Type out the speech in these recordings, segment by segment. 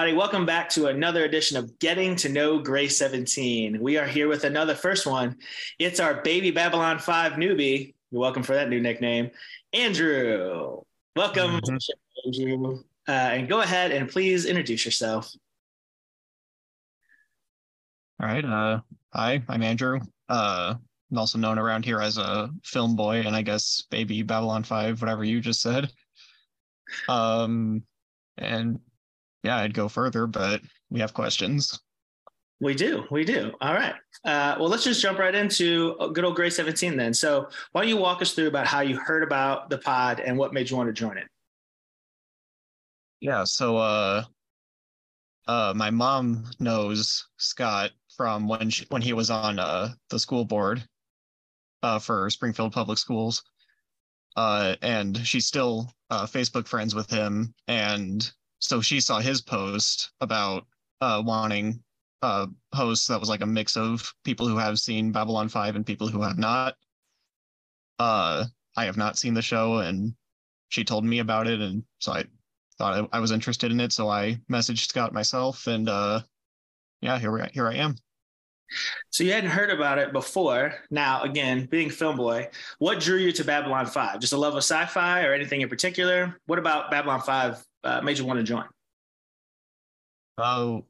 everybody. Welcome back to another edition of Getting to Know Grey 17. We are here with another first one. It's our baby Babylon 5 newbie. You're welcome for that new nickname, Andrew. Welcome, mm-hmm. Andrew. Uh, and go ahead and please introduce yourself. All right. Uh, hi, I'm Andrew. Uh, I'm also known around here as a film boy, and I guess baby Babylon 5, whatever you just said. Um, and yeah, I'd go further, but we have questions. We do. We do. All right. Uh, well, let's just jump right into good old Grey 17 then. So, why don't you walk us through about how you heard about the pod and what made you want to join it? Yeah. So, uh, uh, my mom knows Scott from when she, when he was on uh, the school board uh, for Springfield Public Schools, uh, and she's still uh, Facebook friends with him. And so she saw his post about uh, wanting uh, hosts that was like a mix of people who have seen Babylon 5 and people who have not. Uh, I have not seen the show, and she told me about it, and so I thought I, I was interested in it. So I messaged Scott myself, and uh, yeah, here we here I am. So you hadn't heard about it before. Now, again, being film boy, what drew you to Babylon 5? Just a love of sci-fi or anything in particular? What about Babylon 5 uh, made you want to join? Oh,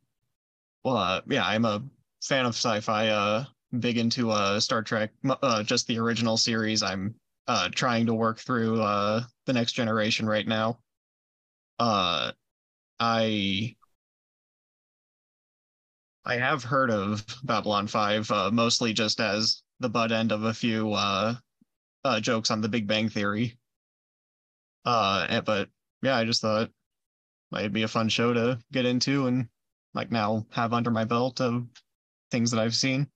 well, uh, yeah, I'm a fan of sci-fi. Uh, big into uh, Star Trek, uh, just the original series. I'm uh, trying to work through uh, the next generation right now. Uh, I I have heard of Babylon 5, uh, mostly just as the butt end of a few uh, uh, jokes on the Big Bang Theory. Uh, but yeah, I just thought it'd be a fun show to get into and like now have under my belt of things that I've seen.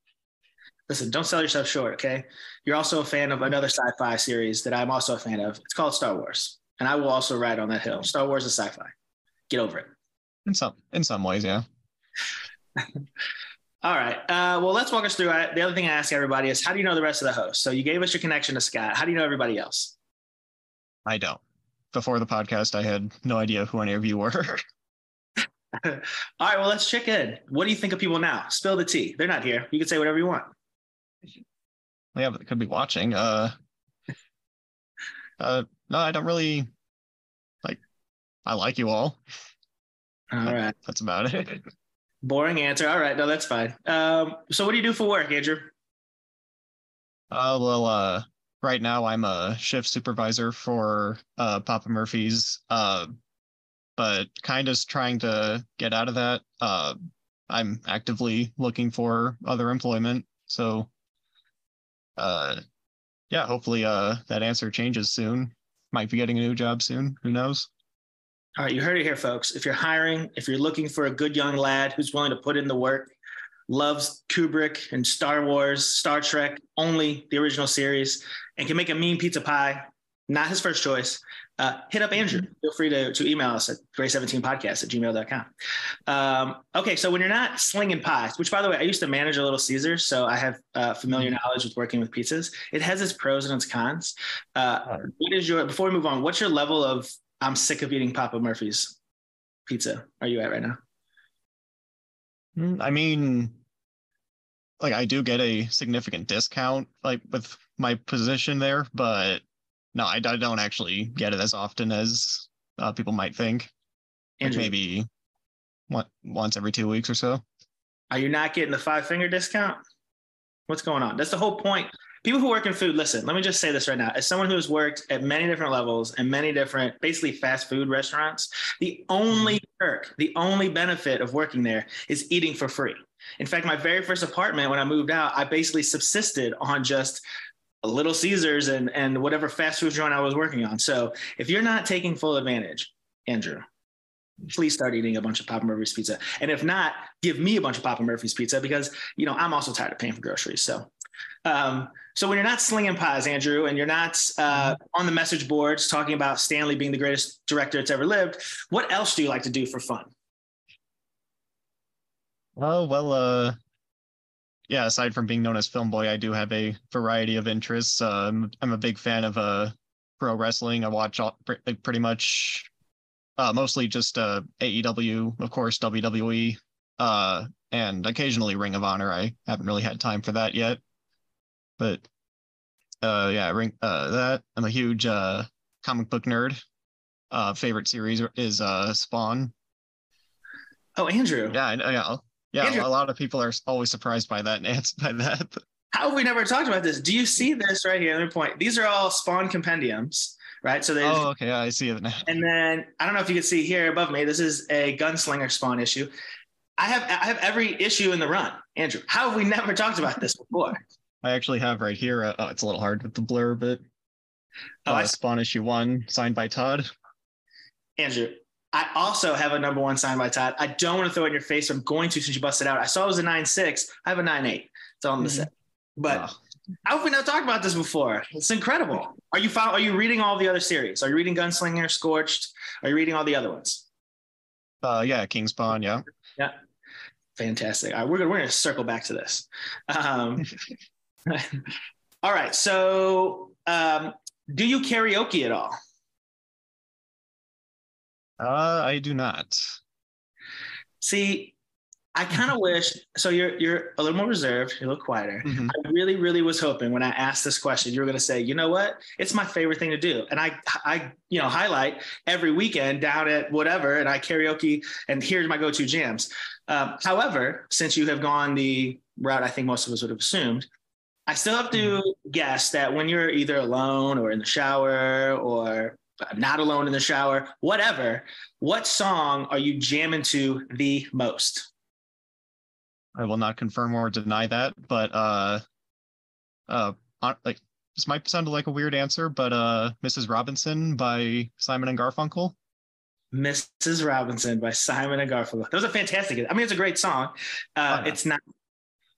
Listen, don't sell yourself short, okay? You're also a fan of another sci-fi series that I'm also a fan of. It's called Star Wars, and I will also ride on that hill. Star Wars is sci-fi. Get over it. In some in some ways, yeah. All right. Uh, well, let's walk us through it. The other thing I ask everybody is, how do you know the rest of the hosts? So you gave us your connection to Scott. How do you know everybody else? I don't. Before the podcast, I had no idea who any of you were. All right. Well, let's check in. What do you think of people now? Spill the tea. They're not here. You can say whatever you want. Yeah, but they could be watching. Uh, uh, no, I don't really like. I like you all. All right. That's about it. Boring answer. All right, no, that's fine. Um, so what do you do for work, Andrew? Uh, well, uh, right now I'm a shift supervisor for uh, Papa Murphy's, uh, but kind of trying to get out of that. Uh, I'm actively looking for other employment. So, uh, yeah, hopefully uh, that answer changes soon. Might be getting a new job soon. Who knows? All right, you heard it here, folks. If you're hiring, if you're looking for a good young lad who's willing to put in the work, loves Kubrick and Star Wars, Star Trek, only the original series, and can make a mean pizza pie, not his first choice, uh, hit up Andrew. Feel free to, to email us at grey17podcast at gmail.com. Um, okay, so when you're not slinging pies, which by the way, I used to manage a Little Caesars, so I have uh, familiar mm-hmm. knowledge with working with pizzas. It has its pros and its cons. Uh, what is your, before we move on, what's your level of I'm sick of eating Papa Murphy's pizza. Are you at right now? Hmm, I mean, like I do get a significant discount, like with my position there, but no, I, I don't actually get it as often as uh, people might think. Like maybe one, once every two weeks or so. Are you not getting the five finger discount? What's going on? That's the whole point people who work in food, listen, let me just say this right now. As someone who has worked at many different levels and many different, basically fast food restaurants, the only mm-hmm. perk, the only benefit of working there is eating for free. In fact, my very first apartment when I moved out, I basically subsisted on just a Little Caesars and, and whatever fast food joint I was working on. So if you're not taking full advantage, Andrew, please start eating a bunch of Papa Murphy's pizza. And if not, give me a bunch of Papa Murphy's pizza because, you know, I'm also tired of paying for groceries. So um, so when you're not slinging pies, Andrew, and you're not uh, mm-hmm. on the message boards talking about Stanley being the greatest director that's ever lived, what else do you like to do for fun? Oh well, uh, yeah. Aside from being known as Film Boy, I do have a variety of interests. Um, I'm a big fan of uh, pro wrestling. I watch all, pretty much Uh, mostly just uh, AEW, of course, WWE, uh, and occasionally Ring of Honor. I haven't really had time for that yet, but uh, yeah, Ring. Uh, that I'm a huge uh, comic book nerd. Uh, favorite series is uh, Spawn. Oh, Andrew. Yeah, I- yeah, yeah. Andrew- A lot of people are always surprised by that and answered by that. How have we never talked about this? Do you see this right here? Me point. These are all Spawn compendiums, right? So there's Oh, okay, I see it now. And then I don't know if you can see here above me. This is a gunslinger spawn issue. I have I have every issue in the run, Andrew. How have we never talked about this before? I actually have right here. Uh, oh, it's a little hard with the blur, but Oh, uh, I, Spawn issue one, signed by Todd. Andrew, I also have a number one signed by Todd. I don't want to throw it in your face. I'm going to since you busted out. I saw it was a nine six. I have a nine eight. That's all I'm gonna Mhm. say. But Oh, how have we not talked about this before? It's incredible. Are you fol- Are you reading all the other series? Are you reading Gunslinger, Scorched? Are you reading all the other ones? uh, yeah, King Spawn. Yeah. Yeah. Fantastic. All right, we're gonna we're gonna circle back to this. Um, all right. So, um, do you karaoke at all? Uh, I do not. See, I kind of wish. So you're you're a little more reserved. You're a little quieter. Mhm. I really, really was hoping when I asked this question, you were going to say, you know what? It's my favorite thing to do. And I, I, you know, highlight every weekend down at whatever, and I karaoke, and here's my go-to jams. Um, however, since you have gone the route I think most of us would have assumed, I still have to guess that when you're either alone or in the shower or not alone in the shower, whatever, what song are you jamming to the most? I will not confirm or deny that, but uh, uh, like this might sound like a weird answer, but uh, Mrs. Robinson by Simon and Garfunkel. Mrs. Robinson by Simon and Garfunkel. That was a fantastic. I mean, it's a great song. Uh, Oh, yeah. It's not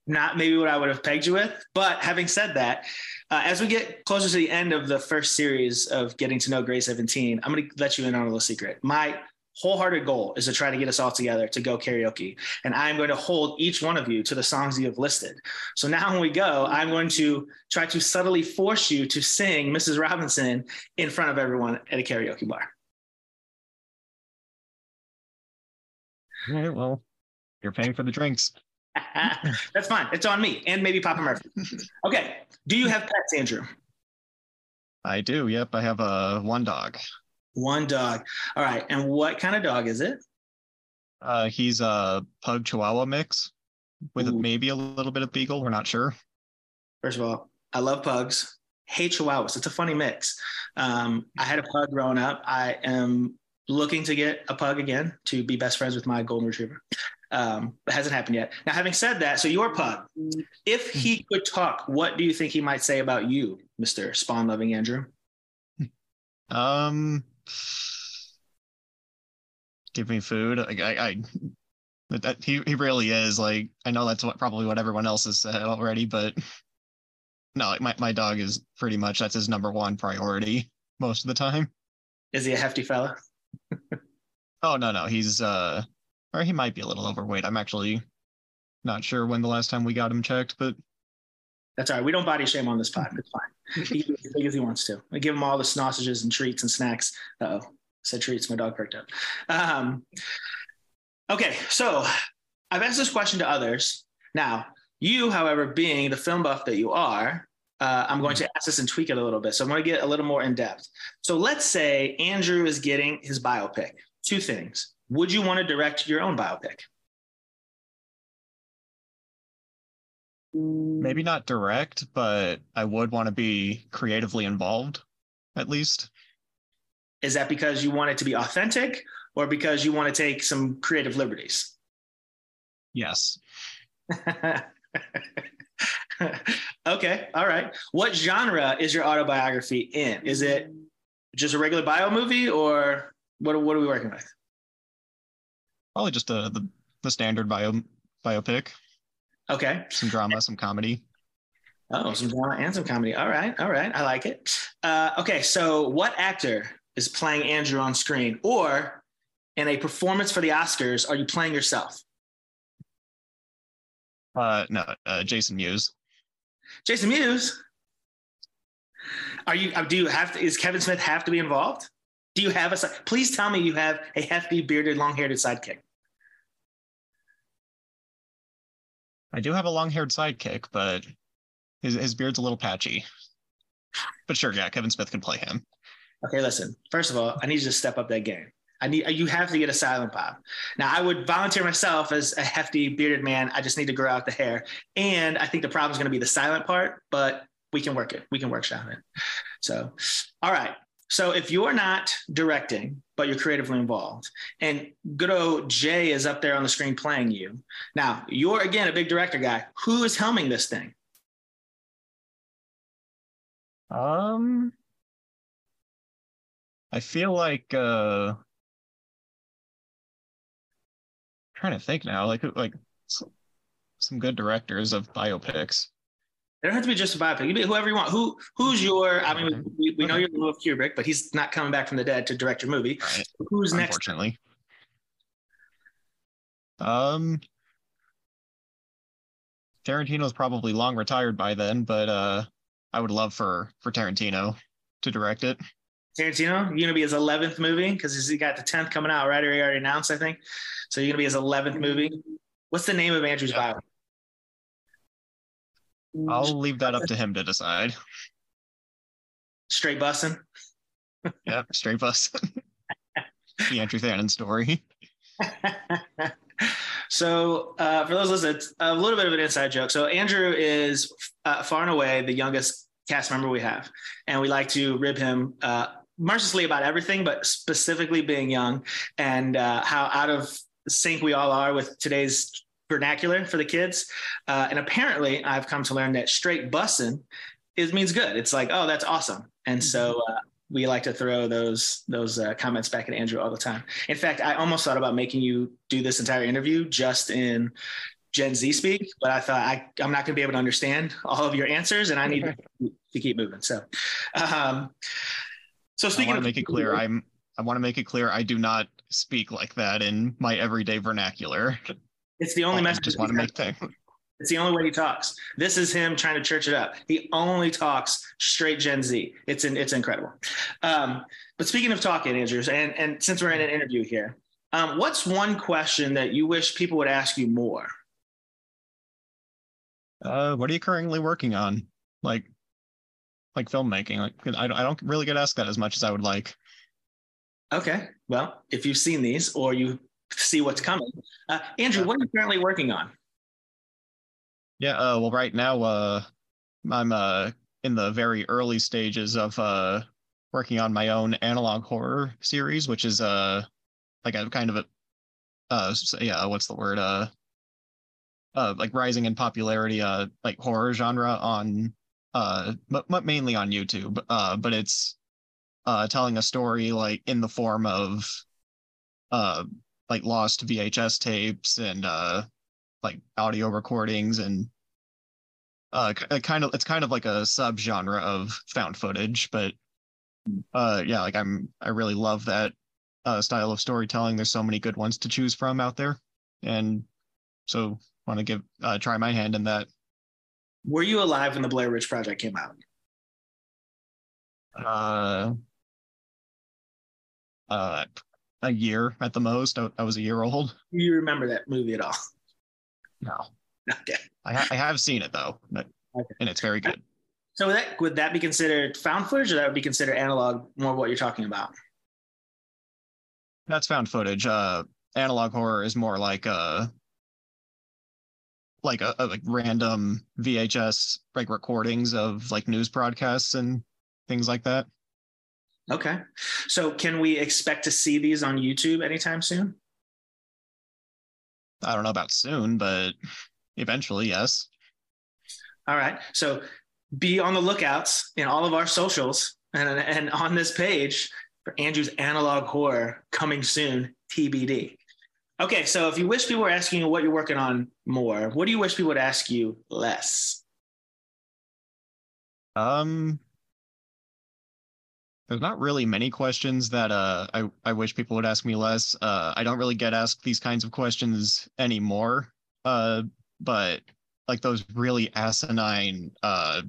not maybe what I would have pegged you with, but having said that, uh, as we get closer to the end of the first series of getting to know Grey 17, I'm going to let you in on a little secret. My wholehearted goal is to try to get us all together to go karaoke, and I'm going to hold each one of you to the songs you have listed. So now when we go, I'm going to try to subtly force you to sing Mrs. Robinson in front of everyone at a karaoke bar. All right, well, you're paying for the drinks. That's fine. It's on me and maybe Papa Murphy. Okay. Do you have pets, Andrew? I do. Yep, I have a one dog. One dog. All right. And what kind of dog is it? Uh, he's a pug chihuahua mix with Ooh. maybe a little bit of beagle. We're not sure. First of all, I love pugs. Hate chihuahuas. It's a funny mix. Um, I had a pug growing up. I am looking to get a pug again to be best friends with my golden retriever. Um, it hasn't happened yet. Now, having said that, so your pug, if he could talk, what do you think he might say about you, Mr. Spawn loving Andrew? Um, give me food. Like I, I that he he really is. Like I know that's what probably what everyone else has said already, but no, like my my dog is pretty much that's his number one priority most of the time. Is he a hefty fella? Oh no no he's uh or he might be a little overweight. I'm actually not sure when the last time we got him checked, but That's all right. We don't body shame on this pod. It's fine. He can be as big as he wants to. I give him all the sausages and treats and snacks. Oh, said treats. My dog perked up. Um, okay, so I've asked this question to others. Now, you, however, being the film buff that you are, uh, I'm going to ask this and tweak it a little bit. So I'm going to get a little more in depth. So let's say Andrew is getting his biopic. Two things. Would you want to direct your own biopic? maybe not direct, but I would want to be creatively involved at least. Is that because you want it to be authentic or because you want to take some creative liberties? Yes. okay, all right. What genre is your autobiography in? Is it just a regular bio movie or what, what are we working with? Probably just a, the the standard bio biopic, Okay. some drama, some comedy. Oh, some drama and some comedy. All right, all right. I like it. Uh, okay, so what actor is playing Andrew on screen? Or in a performance for the Oscars, are you playing yourself? Uh, no, uh, Jason Mewes. Jason Mewes. Are you? uh, Do you have to? Is Kevin Smith have to be involved? Do you have a? Please tell me you have a hefty, bearded, long-haired sidekick. I do have a long-haired sidekick, but his his beard's a little patchy. But sure, yeah, Kevin Smith can play him. Okay, listen. First of all, I need you to step up that game. I need you have to get a Silent Bob. Now, I would volunteer myself as a hefty bearded man. I just need to grow out the hair, and I think the problem is going to be the silent part, but we can work it. We can workshop it. So, all right. So if you're not directing, but you're creatively involved, and good old Jay is up there on the screen playing you. Now, you're again a big director guy. Who is helming this thing? Um, I feel like uh, trying to think now, like like some good directors of biopics. It don't have to be just a biopic. You be whoever you want. Who who's your? I mean, we, we know you're in love with Kubrick, but he's not coming back from the dead to direct your movie. Right. Who's next? Unfortunately. Um, Tarantino's probably long retired by then, but uh, I would love for for Tarantino to direct it. Tarantino, you're gonna be his eleventh movie because he got the tenth coming out, right? Or he already announced, I think. So you're gonna be his eleventh movie. What's the name of Andrew's Yeah. bio? I'll leave that up to him to decide. Straight bussin'. Yeah, straight bus. the Andrew Thanon story. so uh, for those listening, it's a little bit of an inside joke. So Andrew is uh, far and away the youngest cast member we have, and we like to rib him uh, mercilessly about everything, but specifically being young and uh, how out of sync we all are with today's vernacular for the kids. Uh, and apparently, I've come to learn that straight bussin' is means good. It's like, oh, that's awesome. And so uh, we like to throw those those uh, comments back at Andrew all the time. In fact, I almost thought about making you do this entire interview just in Gen Z speak, but I thought I, I'm not going to be able to understand all of your answers, and I need to, keep moving. So, um, so speaking, I want to make it clear I'm I want to make it clear I do not speak like that in my everyday vernacular. it's the only I message. just want to make things. It's the only way he talks. This is him trying to church it up. He only talks straight Gen Z. It's in, it's incredible. Um, but speaking of talking, Andrews, and and since we're in an interview here, um, what's one question that you wish people would ask you more? Uh, what are you currently working on? Like, like filmmaking. Like, I I don't really get asked that as much as I would like. Okay, well, if you've seen these or you see what's coming, uh, Andrew, what are you currently working on? Yeah. Uh, well, right now, uh, I'm uh in the very early stages of uh working on my own analog horror series, which is uh like a kind of a uh yeah what's the word uh uh like rising in popularity uh like horror genre on uh but, but mainly on YouTube uh but it's uh telling a story like in the form of uh like lost VHS tapes and uh like audio recordings and uh uh, kind of it's kind of like a subgenre of found footage but uh yeah like i'm i really love that uh style of storytelling. There's so many good ones to choose from out there. And so want to give uh try my hand in that. Were you alive when the Blair Witch Project came out? uh uh a year at the most i, I was a year old Do you remember that movie at all? no Okay. i, ha- I have seen it though but, Okay. and it's very good So would that would that be considered found footage, or that would be considered analog? More of what you're talking about. That's found footage. Uh, analog horror is more like a like a, a like random VHS like recordings of like news broadcasts and things like that. Okay. So can we expect to see these on YouTube anytime soon? I don't know about soon, but eventually, yes. All right. So be on the lookouts in all of our socials and, and on this page for Andrew's analog horror coming soon, TBD. Okay. So if you wish people were asking you what you're working on more, what do you wish people would ask you less? Um, there's not really many questions that uh I I wish people would ask me less. Uh, I don't really get asked these kinds of questions anymore. Uh, but like those really asinine uh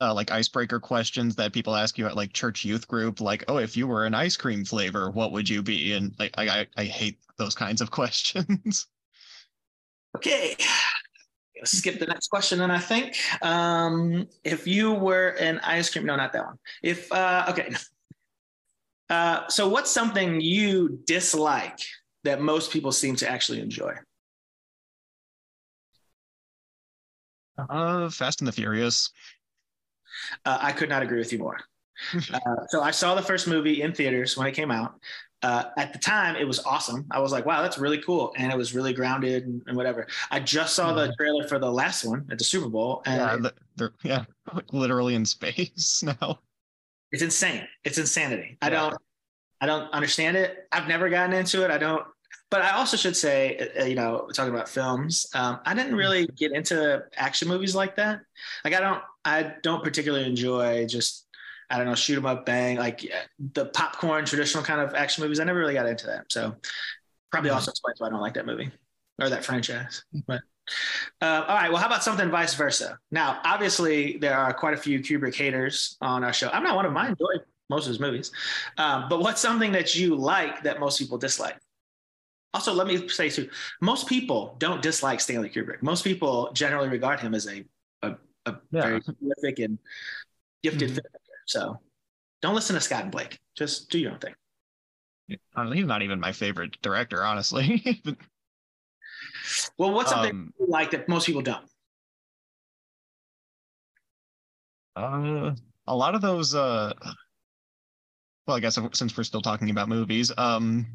uh, like icebreaker questions that people ask you at like church youth group, like, oh, if you were an ice cream flavor, what would you be? And like, I I, I hate those kinds of questions. Okay. Skip the next question then I think. Um, if you were an ice cream, no, not that one. If uh okay. Uh, so what's something you dislike that most people seem to actually enjoy? Uh, Fast and the Furious. Uh, I could not agree with you more. Uh, so I saw the first movie in theaters when it came out. Uh, at the time, it was awesome. I was like, "Wow, that's really cool," and it was really grounded and, and whatever. I just saw the trailer for the last one at the Super Bowl, and yeah, they're yeah, literally in space now. it's insane. It's insanity. I don't, I don't understand it. I've never gotten into it. I don't. But I also should say, uh, you know, talking about films, um, I didn't really get into action movies like that. Like, I don't, I don't particularly enjoy just, I don't know, shoot 'em up, bang, like the popcorn traditional kind of action movies. I never really got into that. So, probably Mhm. also explains why I don't like that movie or that franchise. But uh, all right, well, how about something vice versa? Now, obviously, there are quite a few Kubrick haters on our show. I'm not one of them. I enjoy most of his movies. Um, but what's something that you like that most people dislike? Also, let me say too, most people don't dislike Stanley Kubrick. Most people generally regard him as a a, a Yeah. very prolific and gifted Mhm. So don't listen to Scott and Blake. Just do your own thing. He's not even my favorite director, honestly. But, Well, what's something um, you like that most people don't? uh, a lot of those. Uh, well, I guess since we're still talking about movies, um,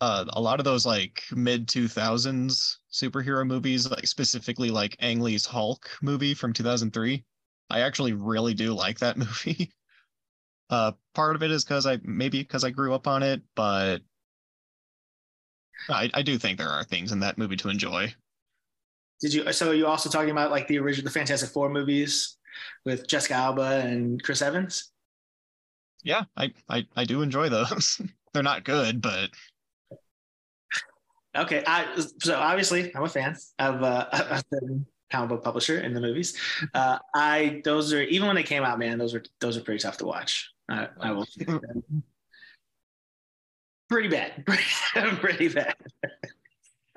uh, a lot of those like mid two thousands superhero movies, like specifically like Ang Lee's Hulk movie from two thousand three. I actually really do like that movie. Uh, part of it is because I maybe because I grew up on it, but I, I do think there are things in that movie to enjoy. Did you? So are you also talking about like the original, the Fantastic Four movies with Jessica Alba and Chris Evans? Yeah, I I, I do enjoy those. They're not good, but Okay, I so obviously I'm a fan of uh, comic book publisher in the movies. Uh, I those are even when they came out, man, those are those are pretty tough to watch. I, I will. pretty bad, pretty bad.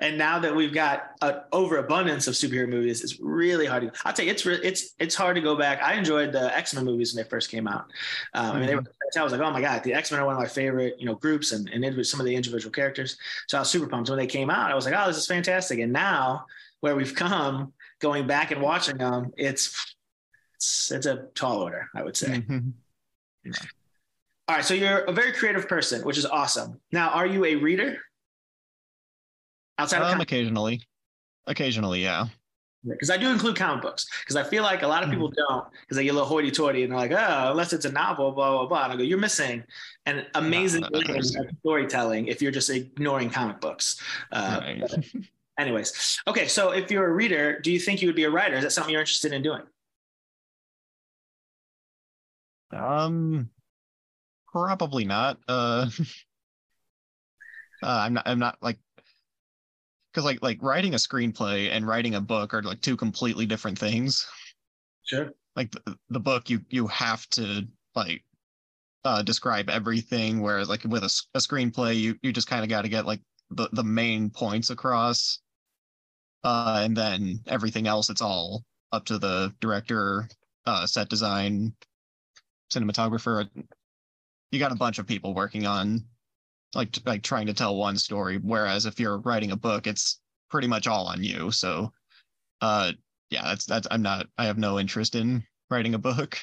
And now that we've got an overabundance of superhero movies, it's really hard to. I'll tell you, it's re- it's it's hard to go back. I enjoyed the X Men movies when they first came out. Um, I mean, they were. I was like, oh my god, the X Men are one of my favorite, you know, groups and and some of the individual characters. So I was super pumped when they came out. I was like, oh, this is fantastic. And now where we've come, going back and watching them, it's it's it's a tall order, I would say. Mhm. All right, so you're a very creative person, which is awesome. Now, are you a reader? Outside of um, comic occasionally, occasionally, yeah. because I do include comic books because I feel like a lot of people don't because they get a little hoity-toity and they're like, oh, unless it's a novel, blah blah blah. And I go, you're missing an amazing No, no, no. of storytelling if you're just ignoring comic books. Uh, Right. Anyways, okay, so if you're a reader, do you think you would be a writer? Is that something you're interested in doing? Um, probably not. Uh, uh I'm not. I'm not like because like like writing a screenplay and writing a book are like two completely different things. Sure. Like the, the book, you you have to like uh describe everything, whereas like with a, a screenplay, you you just kind of got to get like the the main points across. Uh, and then everything else, it's all up to the director, uh, set design, cinematographer. You got a bunch of people working on like like trying to tell one story. Whereas if you're writing a book, it's pretty much all on you. So, uh, yeah, that's that's I'm not. I have no interest in writing a book.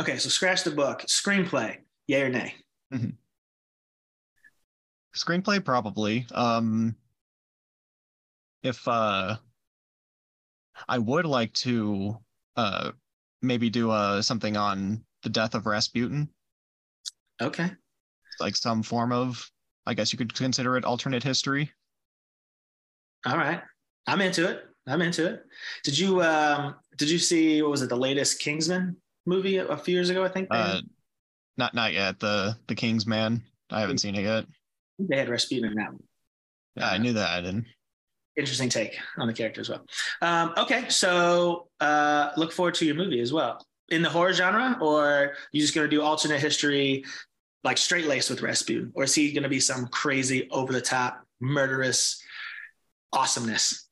Okay, so scratch the book. Screenplay, yay or nay? Screenplay probably. Um, if uh, I would like to uh maybe do uh something on the death of Rasputin. Okay. like some form of i guess you could consider it alternate history All right. I'm into it. I'm into it. Did you um did you see what was it, the latest Kingsman movie a, a few years ago, I think? Uh not not yet the the Kingsman. i haven't seen it yet they had Rasputin in that one. yeah i knew that I didn't. interesting take on the character as well. Um, okay, so uh, look forward to your movie as well. In the horror genre, or you just going to do alternate history, like straight laced with Rasputin, or is he going to be some crazy, over the top, murderous awesomeness?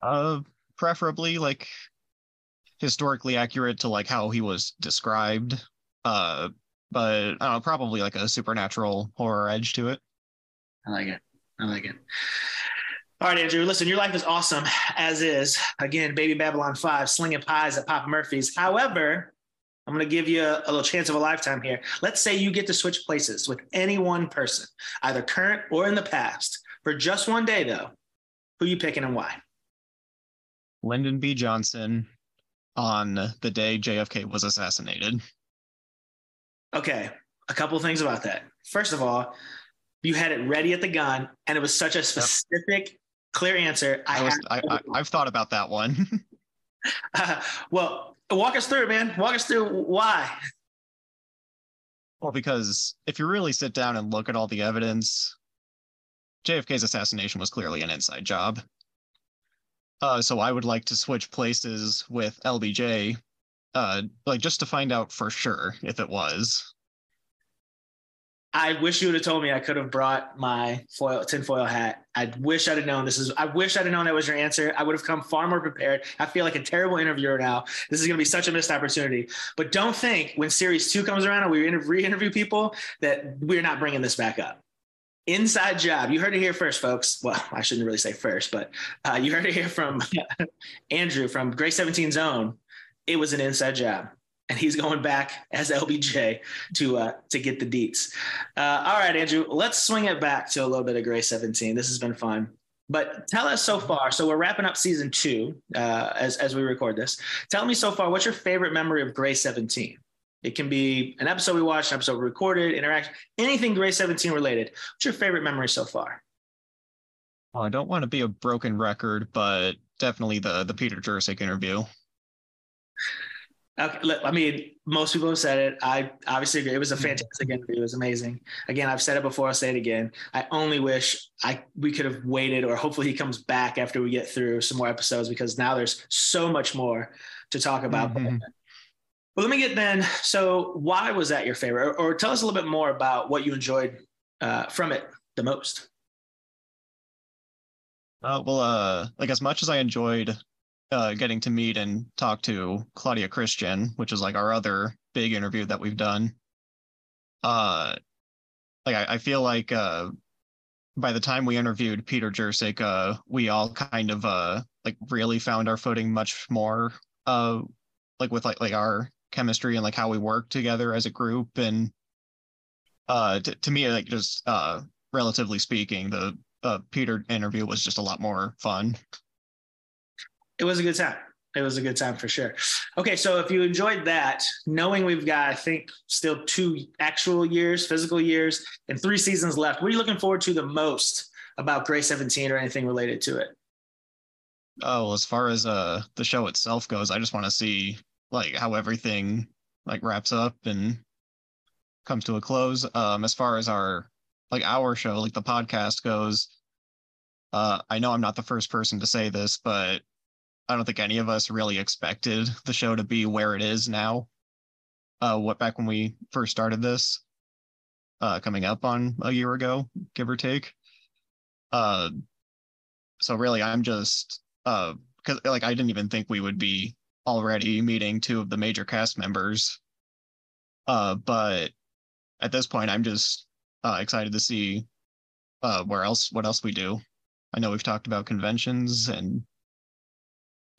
Uh, preferably like historically accurate to like how he was described. Uh, but I don't know, probably like a supernatural horror edge to it. I like it. I like it. All right, Andrew, listen, your life is awesome as is. Again, Baby Babylon 5, slinging pies at Papa Murphy's. However, I'm going to give you a, a, little chance of a lifetime here. Let's say you get to switch places with any one person, either current or in the past, for just one day, though. Who you picking and why? Lyndon B. Johnson on the day JFK was assassinated. Okay, a couple things about that. First of all, you had it ready at the gun, and it was such a specific, clear answer. I, I was, I, have thought about that one. uh, well, walk us through, man. Walk us through why. Well, because if you really sit down and look at all the evidence, JFK's assassination was clearly an inside job. Uh, so I would like to switch places with LBJ, uh, like just to find out for sure if it was. I wish you would have told me I could have brought my foil tinfoil hat. I wish I'd have known this is I wish I'd have known that was your answer. I would have come far more prepared. I feel like a terrible interviewer now. This is gonna be such a missed opportunity. But don't think when series two comes around and we re-interview people that we're not bringing this back up. Inside job. You heard it here first, folks. Well, I shouldn't really say first, but uh, you heard it here from Andrew from Grey 17 Zone. It was an inside job and he's going back as LBJ to uh, to get the deets. Uh, all right, Andrew, let's swing it back to a little bit of Grey 17. This has been fun. But tell us so far. So we're wrapping up season two uh, as as we record this. Tell me so far, what's your favorite memory of Grey 17? It can be an episode we watched, an episode we recorded, interaction, anything Grey 17 related. What's your favorite memory so far? Well, I don't want to be a broken record, but definitely the the Peter Jurasik interview. Okay, I mean, most people have said it. I obviously agree. It was a mm-hmm. fantastic interview. It was amazing. Again, I've said it before. I'll say it again. I only wish I we could have waited, or hopefully he comes back after we get through some more episodes because now there's so much more to talk about. Mm-hmm. Well, let me get then. So, why was that your favorite, or, or tell us a little bit more about what you enjoyed uh, from it the most? Uh, well, uh, like as much as I enjoyed uh, getting to meet and talk to Claudia Christian, which is like our other big interview that we've done. Uh, like I, I feel like uh, by the time we interviewed Peter Jurasik, uh, we all kind of uh, like really found our footing much more, uh, like with like like our chemistry and like how we work together as a group. And uh, t- to me, like just uh, relatively speaking, the uh, Peter interview was just a lot more fun it was a good time. It was a good time for sure. Okay, so if you enjoyed that, knowing we've got, I think, still two actual years, physical years, and three seasons left, what are you looking forward to the most about Grey 17 or anything related to it? Oh, as far as uh the show itself goes, I just want to see like how everything like wraps up and comes to a close. Um, as far as our like our show, like the podcast goes, uh, I know I'm not the first person to say this, but I don't think any of us really expected the show to be where it is now. Uh, what back when we first started this, uh, coming up on a year ago, give or take. Uh, so really, I'm just uh, because like I didn't even think we would be already meeting two of the major cast members. Uh, but at this point, I'm just uh, excited to see uh, where else, what else we do. I know we've talked about conventions and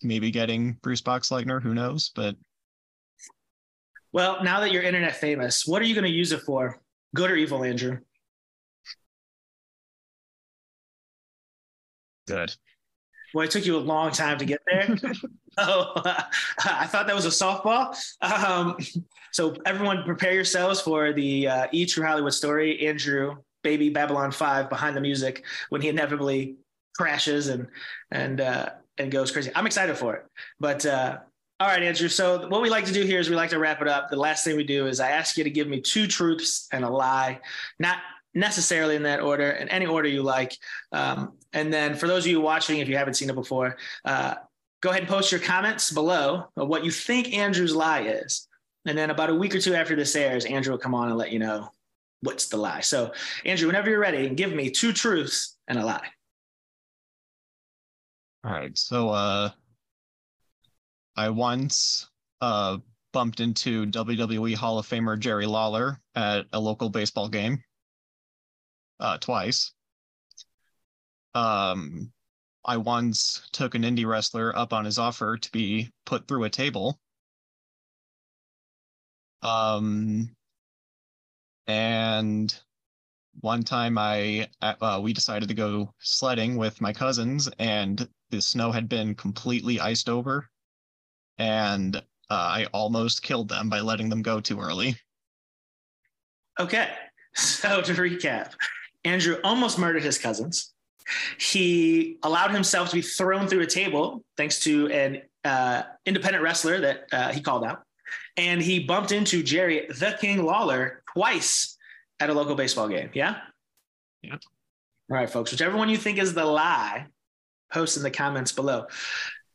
maybe getting Bruce Boxleitner. Who knows? But well, now that you're internet famous, what are you going to use it for? Good or evil, Andrew? Good. Well, it took you a long time to get there. oh, I thought that was a softball. Um, so, everyone, prepare yourselves for the uh, E True Hollywood story. Andrew, baby Babylon Five, behind the music when he inevitably crashes and and uh, and goes crazy. I'm excited for it. But uh, all right, Andrew. So what we like to do here is we like to wrap it up. The last thing we do is I ask you to give me two truths and a lie, not necessarily in that order, in any order you like. Um, and then for those of you watching, if you haven't seen it before, uh, go ahead and post your comments below of what you think Andrew's lie is. And then about a week or two after this airs, Andrew will come on and let you know what's the lie. So, Andrew, whenever you're ready, give me two truths and a lie. All right. So, uh, I once uh, bumped into WWE Hall of Famer Jerry Lawler at a local baseball game uh, twice. Um, I once took an indie wrestler up on his offer to be put through a table. Um, and one time I uh, we decided to go sledding with my cousins, and the snow had been completely iced over, and uh, I almost killed them by letting them go too early. Okay, so to recap, Andrew almost murdered his cousins. He allowed himself to be thrown through a table thanks to an uh, independent wrestler that uh, he called out. And he bumped into Jerry the King Lawler twice at a local baseball game. Yeah? Yeah. All right, folks. Whichever one you think is the lie, post in the comments below.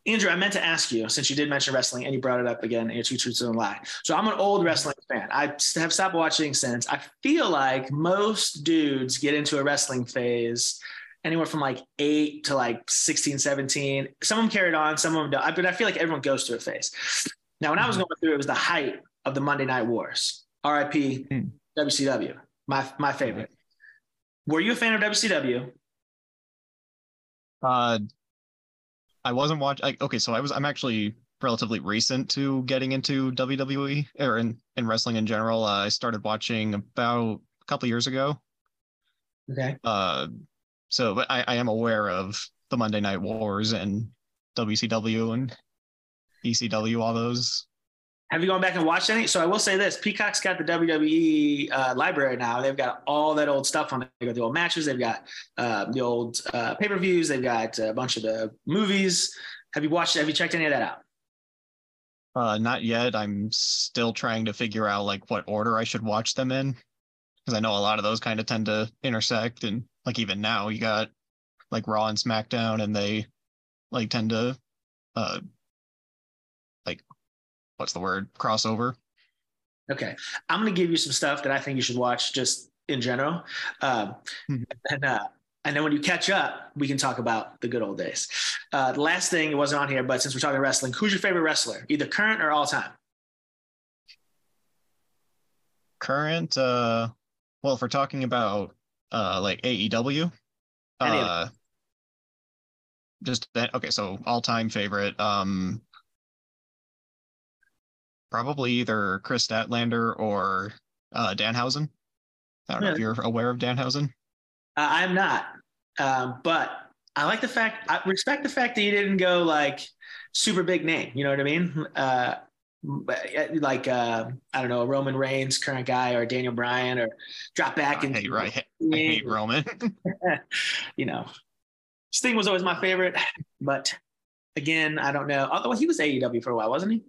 Andrew, I meant to ask you since you did mention wrestling and you brought it up again in your two truths and a lie. So I'm an old wrestling fan. I have stopped watching since. I feel like most dudes get into a wrestling phase anywhere from like eight to like 16, 17. Some of them carried on, some of them don't. But I feel like everyone goes through a phase. Now, when I was mm-hmm. going through, it was the height of the Monday Night Wars. RIP mm. WCW, my my favorite. Were you a fan of WCW? Uh, I wasn't watching. Okay, so I was. I'm actually relatively recent to getting into WWE or in, in wrestling in general. Uh, I started watching about a couple years ago. Okay. Uh, so but I, I am aware of the Monday Night Wars and WCW and ECW, all those. Have you gone back and watched any? So I will say this: Peacock's got the WWE uh, library now. They've got all that old stuff on. They've got the old matches. They've got uh, the old uh, pay per views. They've got a bunch of the movies. Have you watched? Have you checked any of that out? Uh, not yet. I'm still trying to figure out like what order I should watch them in, because I know a lot of those kind of tend to intersect. And like even now, you got like Raw and SmackDown, and they like tend to uh what's the word crossover. Okay, I'm going to give you some stuff that I think you should watch just in general, um, mm-hmm. and uh, and then when you catch up, we can talk about the good old days. Uh, the last thing it wasn't on here, but since we're talking wrestling, who's your favorite wrestler, either current or all time? Current, uh, well, if we're talking about uh, like AEW, uh, just that. Okay, so all time favorite. Um, probably either Kris Statlander or uh, Danhausen. I don't know if you're aware of Danhausen. Uh, I'm not, um, but I like the fact. I respect the fact that he didn't go like super big name. You know what I mean? Uh, like uh, I don't know, Roman Reigns, current guy, or Daniel Bryan, or drop back and hate, right. I hate Roman. you know, Sting was always my favorite, but again, I don't know. Although he was AEW for a while, wasn't he?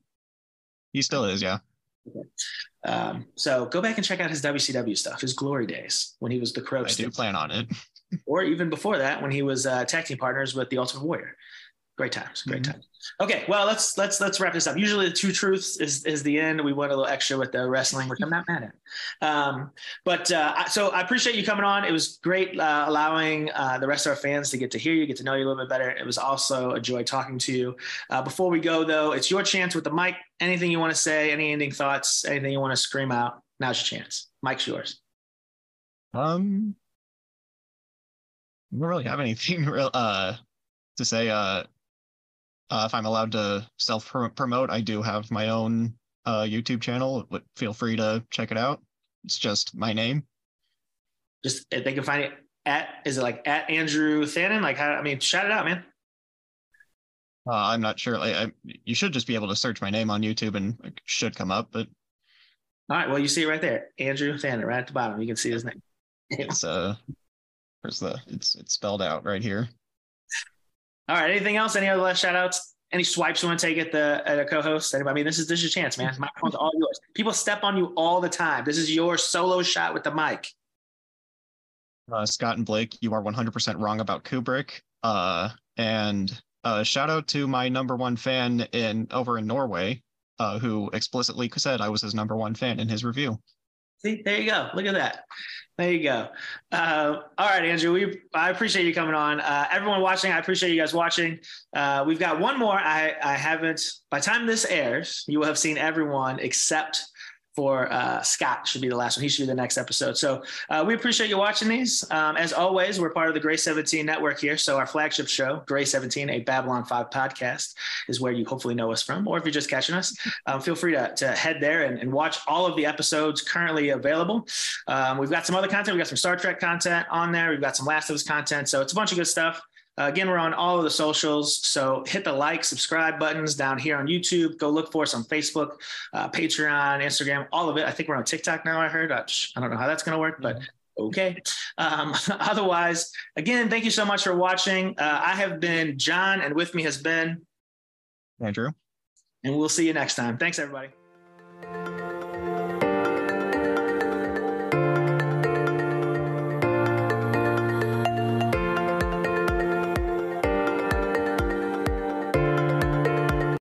He still is, yeah. Okay. Um, so go back and check out his WCW stuff, his glory days when he was the Crow. I do plan on it. or even before that, when he was uh, tag team partners with the Ultimate Warrior. Great times, great mm-hmm. times. Okay, well let's let's let's wrap this up. Usually the two truths is is the end. We went a little extra with the wrestling, which I'm not mad at. Um, but uh, so I appreciate you coming on. It was great uh, allowing uh, the rest of our fans to get to hear you, get to know you a little bit better. It was also a joy talking to you. Uh, before we go though, it's your chance with the mic. Anything you want to say? Any ending thoughts? Anything you want to scream out? Now's your chance. Mic's yours. Um, I don't really have anything real uh to say. Uh, uh, if I'm allowed to self promote, I do have my own uh, YouTube channel. Feel free to check it out. It's just my name. Just they can find it at is it like at Andrew Thanen? Like how I mean, shout it out, man. Uh, I'm not sure. Like, I, you should just be able to search my name on YouTube and it should come up. But all right, well, you see it right there, Andrew Thanen, right at the bottom. You can see his name. it's uh, where's the? It's it's spelled out right here. All right. Anything else? Any other last shout outs? Any swipes you want to take at the at a co-host? Anybody? I mean, this is this is your chance, man. Microphone's all yours. People step on you all the time. This is your solo shot with the mic. Uh, Scott and Blake, you are 100% wrong about Kubrick. Uh, and uh, shout out to my number one fan in over in Norway, uh, who explicitly said I was his number one fan in his review. See, there you go. Look at that. There you go. Uh, all right, Andrew. We I appreciate you coming on. Uh, everyone watching, I appreciate you guys watching. Uh, we've got one more. I I haven't. By time this airs, you will have seen everyone except for uh, Scott should be the last one. He should be the next episode. So uh, we appreciate you watching these. Um, as always, we're part of the Grey 17 network here. So our flagship show, Grey 17, a Babylon 5 podcast, is where you hopefully know us from. Or if you're just catching us, um, feel free to, to head there and, and, watch all of the episodes currently available. Um, we've got some other content. We've got some Star Trek content on there. We've got some Last of Us content. So it's a bunch of good stuff. Uh, again, we're on all of the socials. So hit the like, subscribe buttons down here on YouTube. Go look for us on Facebook, uh, Patreon, Instagram, all of it. I think we're on TikTok now, I heard. I, don't know how that's going to work, but mm-hmm. okay. Um, otherwise, again, thank you so much for watching. Uh, I have been John, and with me has been Andrew. And we'll see you next time. Thanks, everybody.